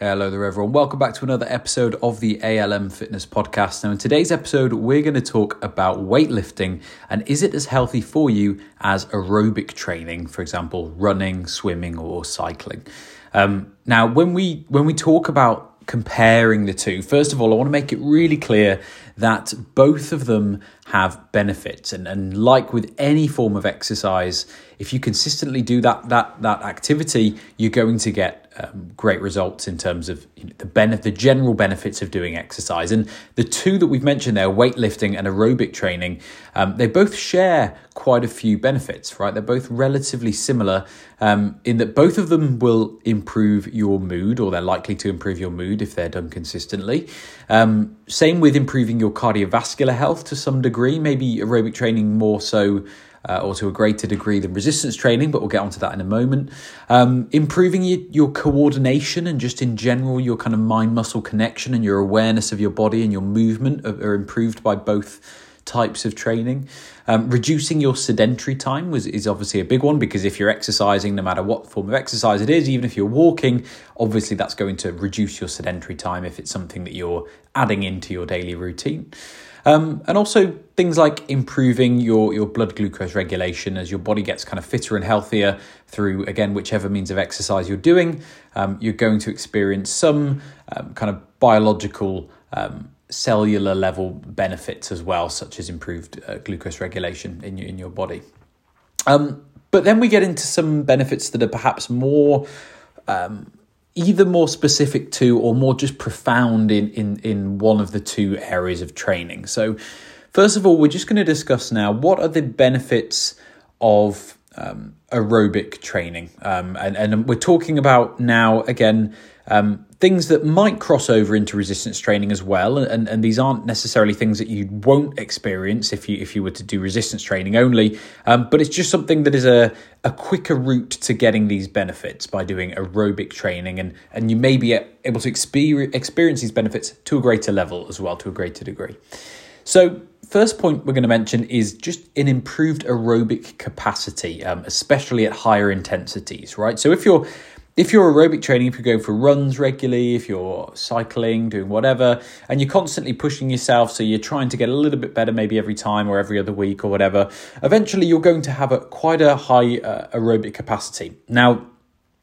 Hello there, everyone. Welcome back to another episode of the ALM Fitness Podcast. Now, in today's episode, we're going to talk about weightlifting and is it as healthy for you as aerobic training, for example, running, swimming, or cycling. Um, now, when we when we talk about comparing the two, first of all, I want to make it really clear that both of them have benefits, and, and like with any form of exercise, if you consistently do that that that activity, you're going to get um, great results in terms of you know, the the general benefits of doing exercise. And the two that we've mentioned there, weightlifting and aerobic training, um, they both share quite a few benefits, right? They're both relatively similar um, in that both of them will improve your mood, or they're likely to improve your mood if they're done consistently. Um, same with improving your cardiovascular health to some degree, maybe aerobic training more so uh, or to a greater degree than resistance training, but we'll get onto that in a moment. Um, improving your, your coordination and just in general your kind of mind muscle connection and your awareness of your body and your movement are, are improved by both types of training. Um, reducing your sedentary time was is obviously a big one because if you're exercising, no matter what form of exercise it is, even if you're walking, obviously that's going to reduce your sedentary time if it's something that you're adding into your daily routine. Um, and also things like improving your, your blood glucose regulation as your body gets kind of fitter and healthier through, again, whichever means of exercise you're doing. Um, you're going to experience some um, kind of biological um, cellular level benefits as well, such as improved uh, glucose regulation in your, in your body. Um, but then we get into some benefits that are perhaps more um, either more specific to or more just profound in, in, in one of the two areas of training. So, first of all, we're just going to discuss now what are the benefits of um, aerobic training. Um, and, and we're talking about now, again, um, things that might cross over into resistance training as well, and, and these aren't necessarily things that you won't experience if you if you were to do resistance training only. Um, but it's just something that is a a quicker route to getting these benefits by doing aerobic training, and and you may be able to experience experience these benefits to a greater level as well, to a greater degree. So first point we're going to mention is just an improved aerobic capacity, um, especially at higher intensities, right? So if you're if you're aerobic training, if you're going for runs regularly, if you're cycling, doing whatever, and you're constantly pushing yourself, so you're trying to get a little bit better maybe every time or every other week or whatever, eventually you're going to have a quite a high uh, aerobic capacity. Now,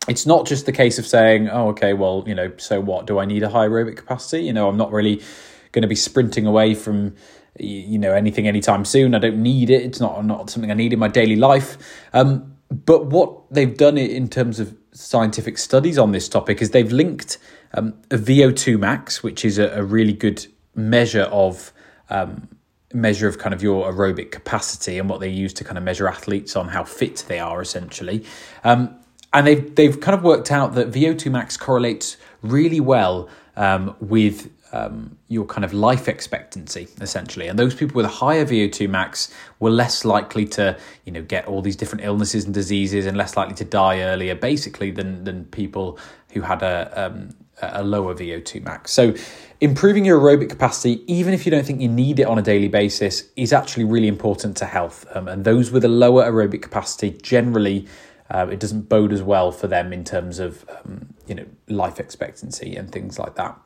it's not just the case of saying, oh, okay, well, you know, so what? Do I need a high aerobic capacity? You know, I'm not really going to be sprinting away from you know anything anytime soon. I don't need it. It's not not something I need in my daily life. Um, but what they've done it in terms of scientific studies on this topic is they've linked um, a VO2 max, which is a, a really good measure of um, measure of kind of your aerobic capacity and what they use to kind of measure athletes on how fit they are essentially. Um, and they've they've kind of worked out that VO2 max correlates really well um, with um, your kind of life expectancy essentially. And those people with a higher vo2 max were less likely to you know get all these different illnesses and diseases and less likely to die earlier basically than than people who had a um, a lower vo2 max. So improving your aerobic capacity even if you don't think you need it on a daily basis is actually really important to health. Um, and those with a lower aerobic capacity generally uh, it doesn't bode as well for them in terms of um, you know life expectancy and things like that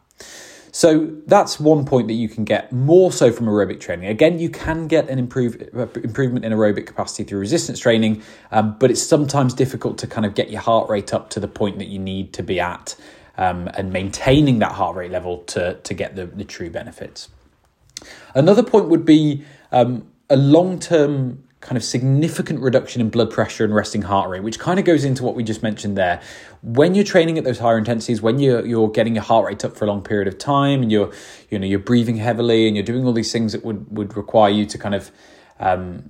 so that's one point that you can get more so from aerobic training. Again, you can get an improve, uh, improvement in aerobic capacity through resistance training, um, but it's sometimes difficult to kind of get your heart rate up to the point that you need to be at um, and maintaining that heart rate level to, to get the, the true benefits. Another point would be um, a long term kind of significant reduction in blood pressure and resting heart rate, which kind of goes into what we just mentioned there. When you're training at those higher intensities, when you're you're getting your heart rate up for a long period of time, and you're you know you're breathing heavily, and you're doing all these things that would would require you to kind of um,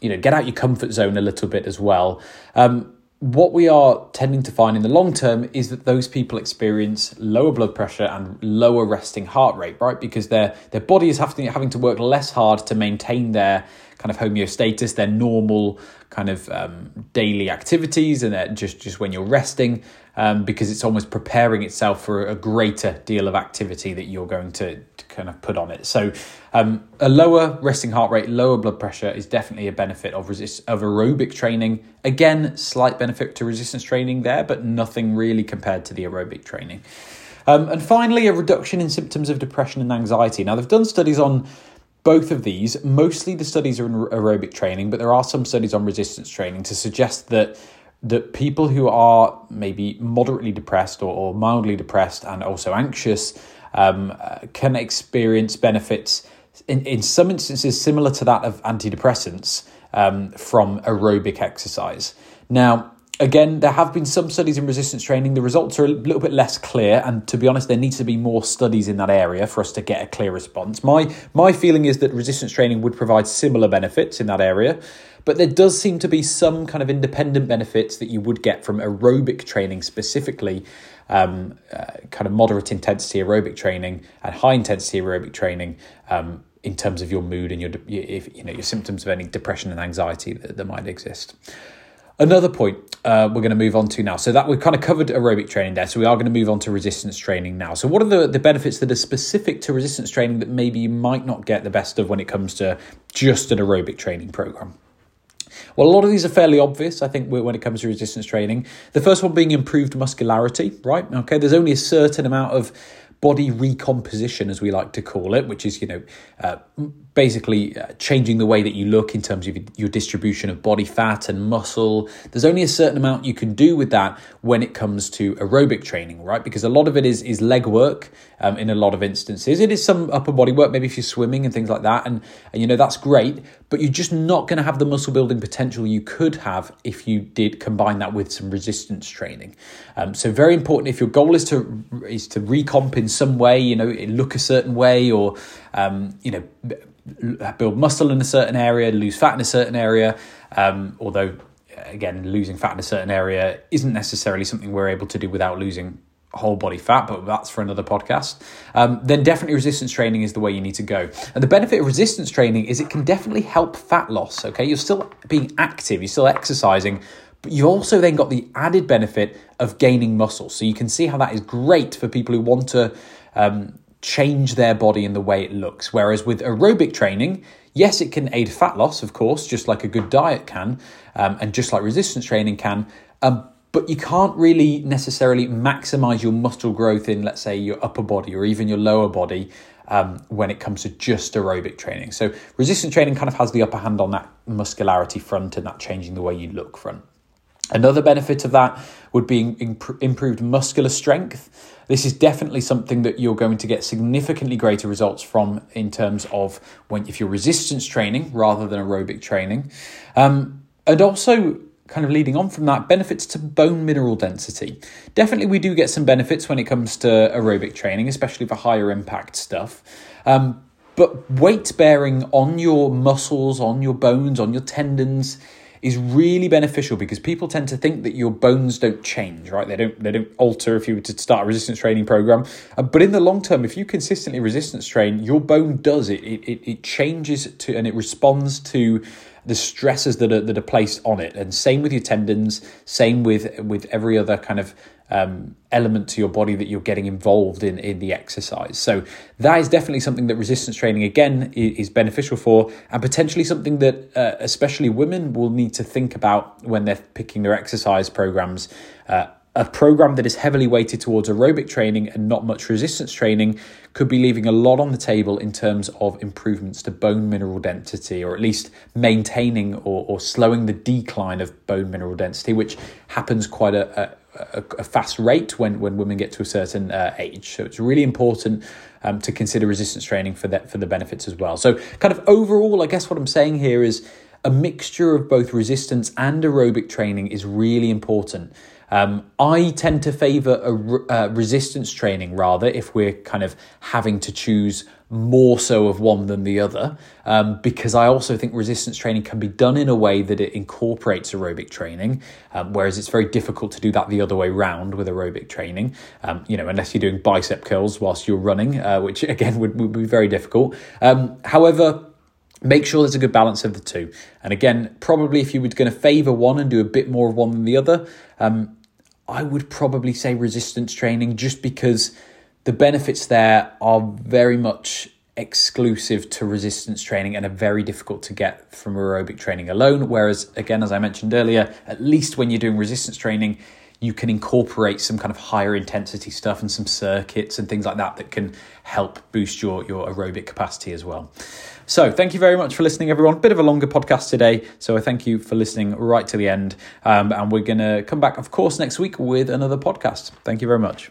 you know get out your comfort zone a little bit as well. Um, what we are tending to find in the long term is that those people experience lower blood pressure and lower resting heart rate, right? Because their their body is having having to work less hard to maintain their kind of homeostasis, their normal kind of um, daily activities, and just just when you're resting, um, because it's almost preparing itself for a greater deal of activity that you're going to, to kind of put on it. So, um, a lower resting heart rate, lower blood pressure is definitely a benefit of resist of aerobic training. Again, slight benefit to resistance training there, but nothing really compared to the aerobic training. Um, and finally, a reduction in symptoms of depression and anxiety. Now, they've done studies on both of these. Mostly the studies are in aerobic training, but there are some studies on resistance training to suggest that that people who are maybe moderately depressed or, or mildly depressed and also anxious um, uh, can experience benefits in, in some instances similar to that of antidepressants um, from aerobic exercise. Now, again, there have been some studies in resistance training. The results are a little bit less clear, and to be honest, there needs to be more studies in that area for us to get a clear response. My my feeling is that resistance training would provide similar benefits in that area, but there does seem to be some kind of independent benefits that you would get from aerobic training specifically. Um, uh, kind of moderate intensity aerobic training and high intensity aerobic training um, in terms of your mood and your if, you know your symptoms of any depression and anxiety that, that might exist. Another point uh, we're going to move on to now. So that we've kind of covered aerobic training there. So we are going to move on to resistance training now. So what are the, the benefits that are specific to resistance training that maybe you might not get the best of when it comes to just an aerobic training program? Well, a lot of these are fairly obvious, I think, when it comes to resistance training. The first one being improved muscularity, right? Okay, there's only a certain amount of body recomposition, as we like to call it, which is, you know, uh, basically uh, changing the way that you look in terms of your distribution of body fat and muscle. There's only a certain amount you can do with that when it comes to aerobic training, right? Because a lot of it is is leg work um, in a lot of instances. It is some upper body work, maybe if you're swimming and things like that, and, and you know that's great. But you're just not going to have the muscle building potential you could have if you did combine that with some resistance training. Um, so very important if your goal is to is to recomp in some way, you know, look a certain way or um, you know build muscle in a certain area, lose fat in a certain area. Um, although, again, losing fat in a certain area isn't necessarily something we're able to do without losing whole body fat, but that's for another podcast. Um, then definitely resistance training is the way you need to go. And the benefit of resistance training is it can definitely help fat loss. Okay, you're still being active, you're still exercising, but you've also then got the added benefit of gaining muscle. So you can see how that is great for people who want to um, change their body in the way it looks. Whereas with aerobic training, yes, it can aid fat loss, of course, just like a good diet can, um, and just like resistance training can. Um, but you can't really necessarily maximize your muscle growth in, let's say, your upper body or even your lower body um, when it comes to just aerobic training. So, resistance training kind of has the upper hand on that muscularity front and that changing the way you look front. Another benefit of that would be imp- improved muscular strength. This is definitely something that you're going to get significantly greater results from in terms of when if you're resistance training rather than aerobic training. Um, and also kind of leading on from that, benefits to bone mineral density. Definitely, we do get some benefits when it comes to aerobic training, especially for higher impact stuff. Um, but weight bearing on your muscles, on your bones, on your tendons is really beneficial because people tend to think that your bones don't change, right? They don't they don't alter if you were to start a resistance training program. Uh, but in the long term, if you consistently resistance train, your bone does it. It it, it changes to and it responds to the stresses that are that are placed on it. And same with your tendons, same with with every other kind of um, element to your body that you're getting involved in in the exercise. So that is definitely something that resistance training again is, beneficial for, and potentially something that uh, especially women will need to think about when they're picking their exercise programs. Uh, a program that is heavily weighted towards aerobic training and not much resistance training could be leaving a lot on the table in terms of improvements to bone mineral density, or at least maintaining or, or slowing the decline of bone mineral density, which happens quite a, a, a fast rate when, when women get to a certain uh, age. So it's really important um, to consider resistance training for that for the benefits as well. So, kind of overall, I guess what I'm saying here is a mixture of both resistance and aerobic training is really important. Um, I tend to favour a uh, resistance training rather if we're kind of having to choose more so of one than the other, um, because I also think resistance training can be done in a way that it incorporates aerobic training, um, whereas it's very difficult to do that the other way round with aerobic training. Um, you know, unless you're doing bicep curls whilst you're running, uh, which again would, would be very difficult. Um, however, make sure there's a good balance of the two. And again, probably if you were going to favor one and do a bit more of one than the other, um, I would probably say resistance training just because the benefits there are very much exclusive to resistance training and are very difficult to get from aerobic training alone. Whereas, again, as I mentioned earlier, at least when you're doing resistance training, you can incorporate some kind of higher intensity stuff and some circuits and things like that that can help boost your, your aerobic capacity as well. So, thank you very much for listening, everyone. Bit of a longer podcast today, so I thank you for listening right to the end. Um, and we're going to come back, of course, next week with another podcast. Thank you very much.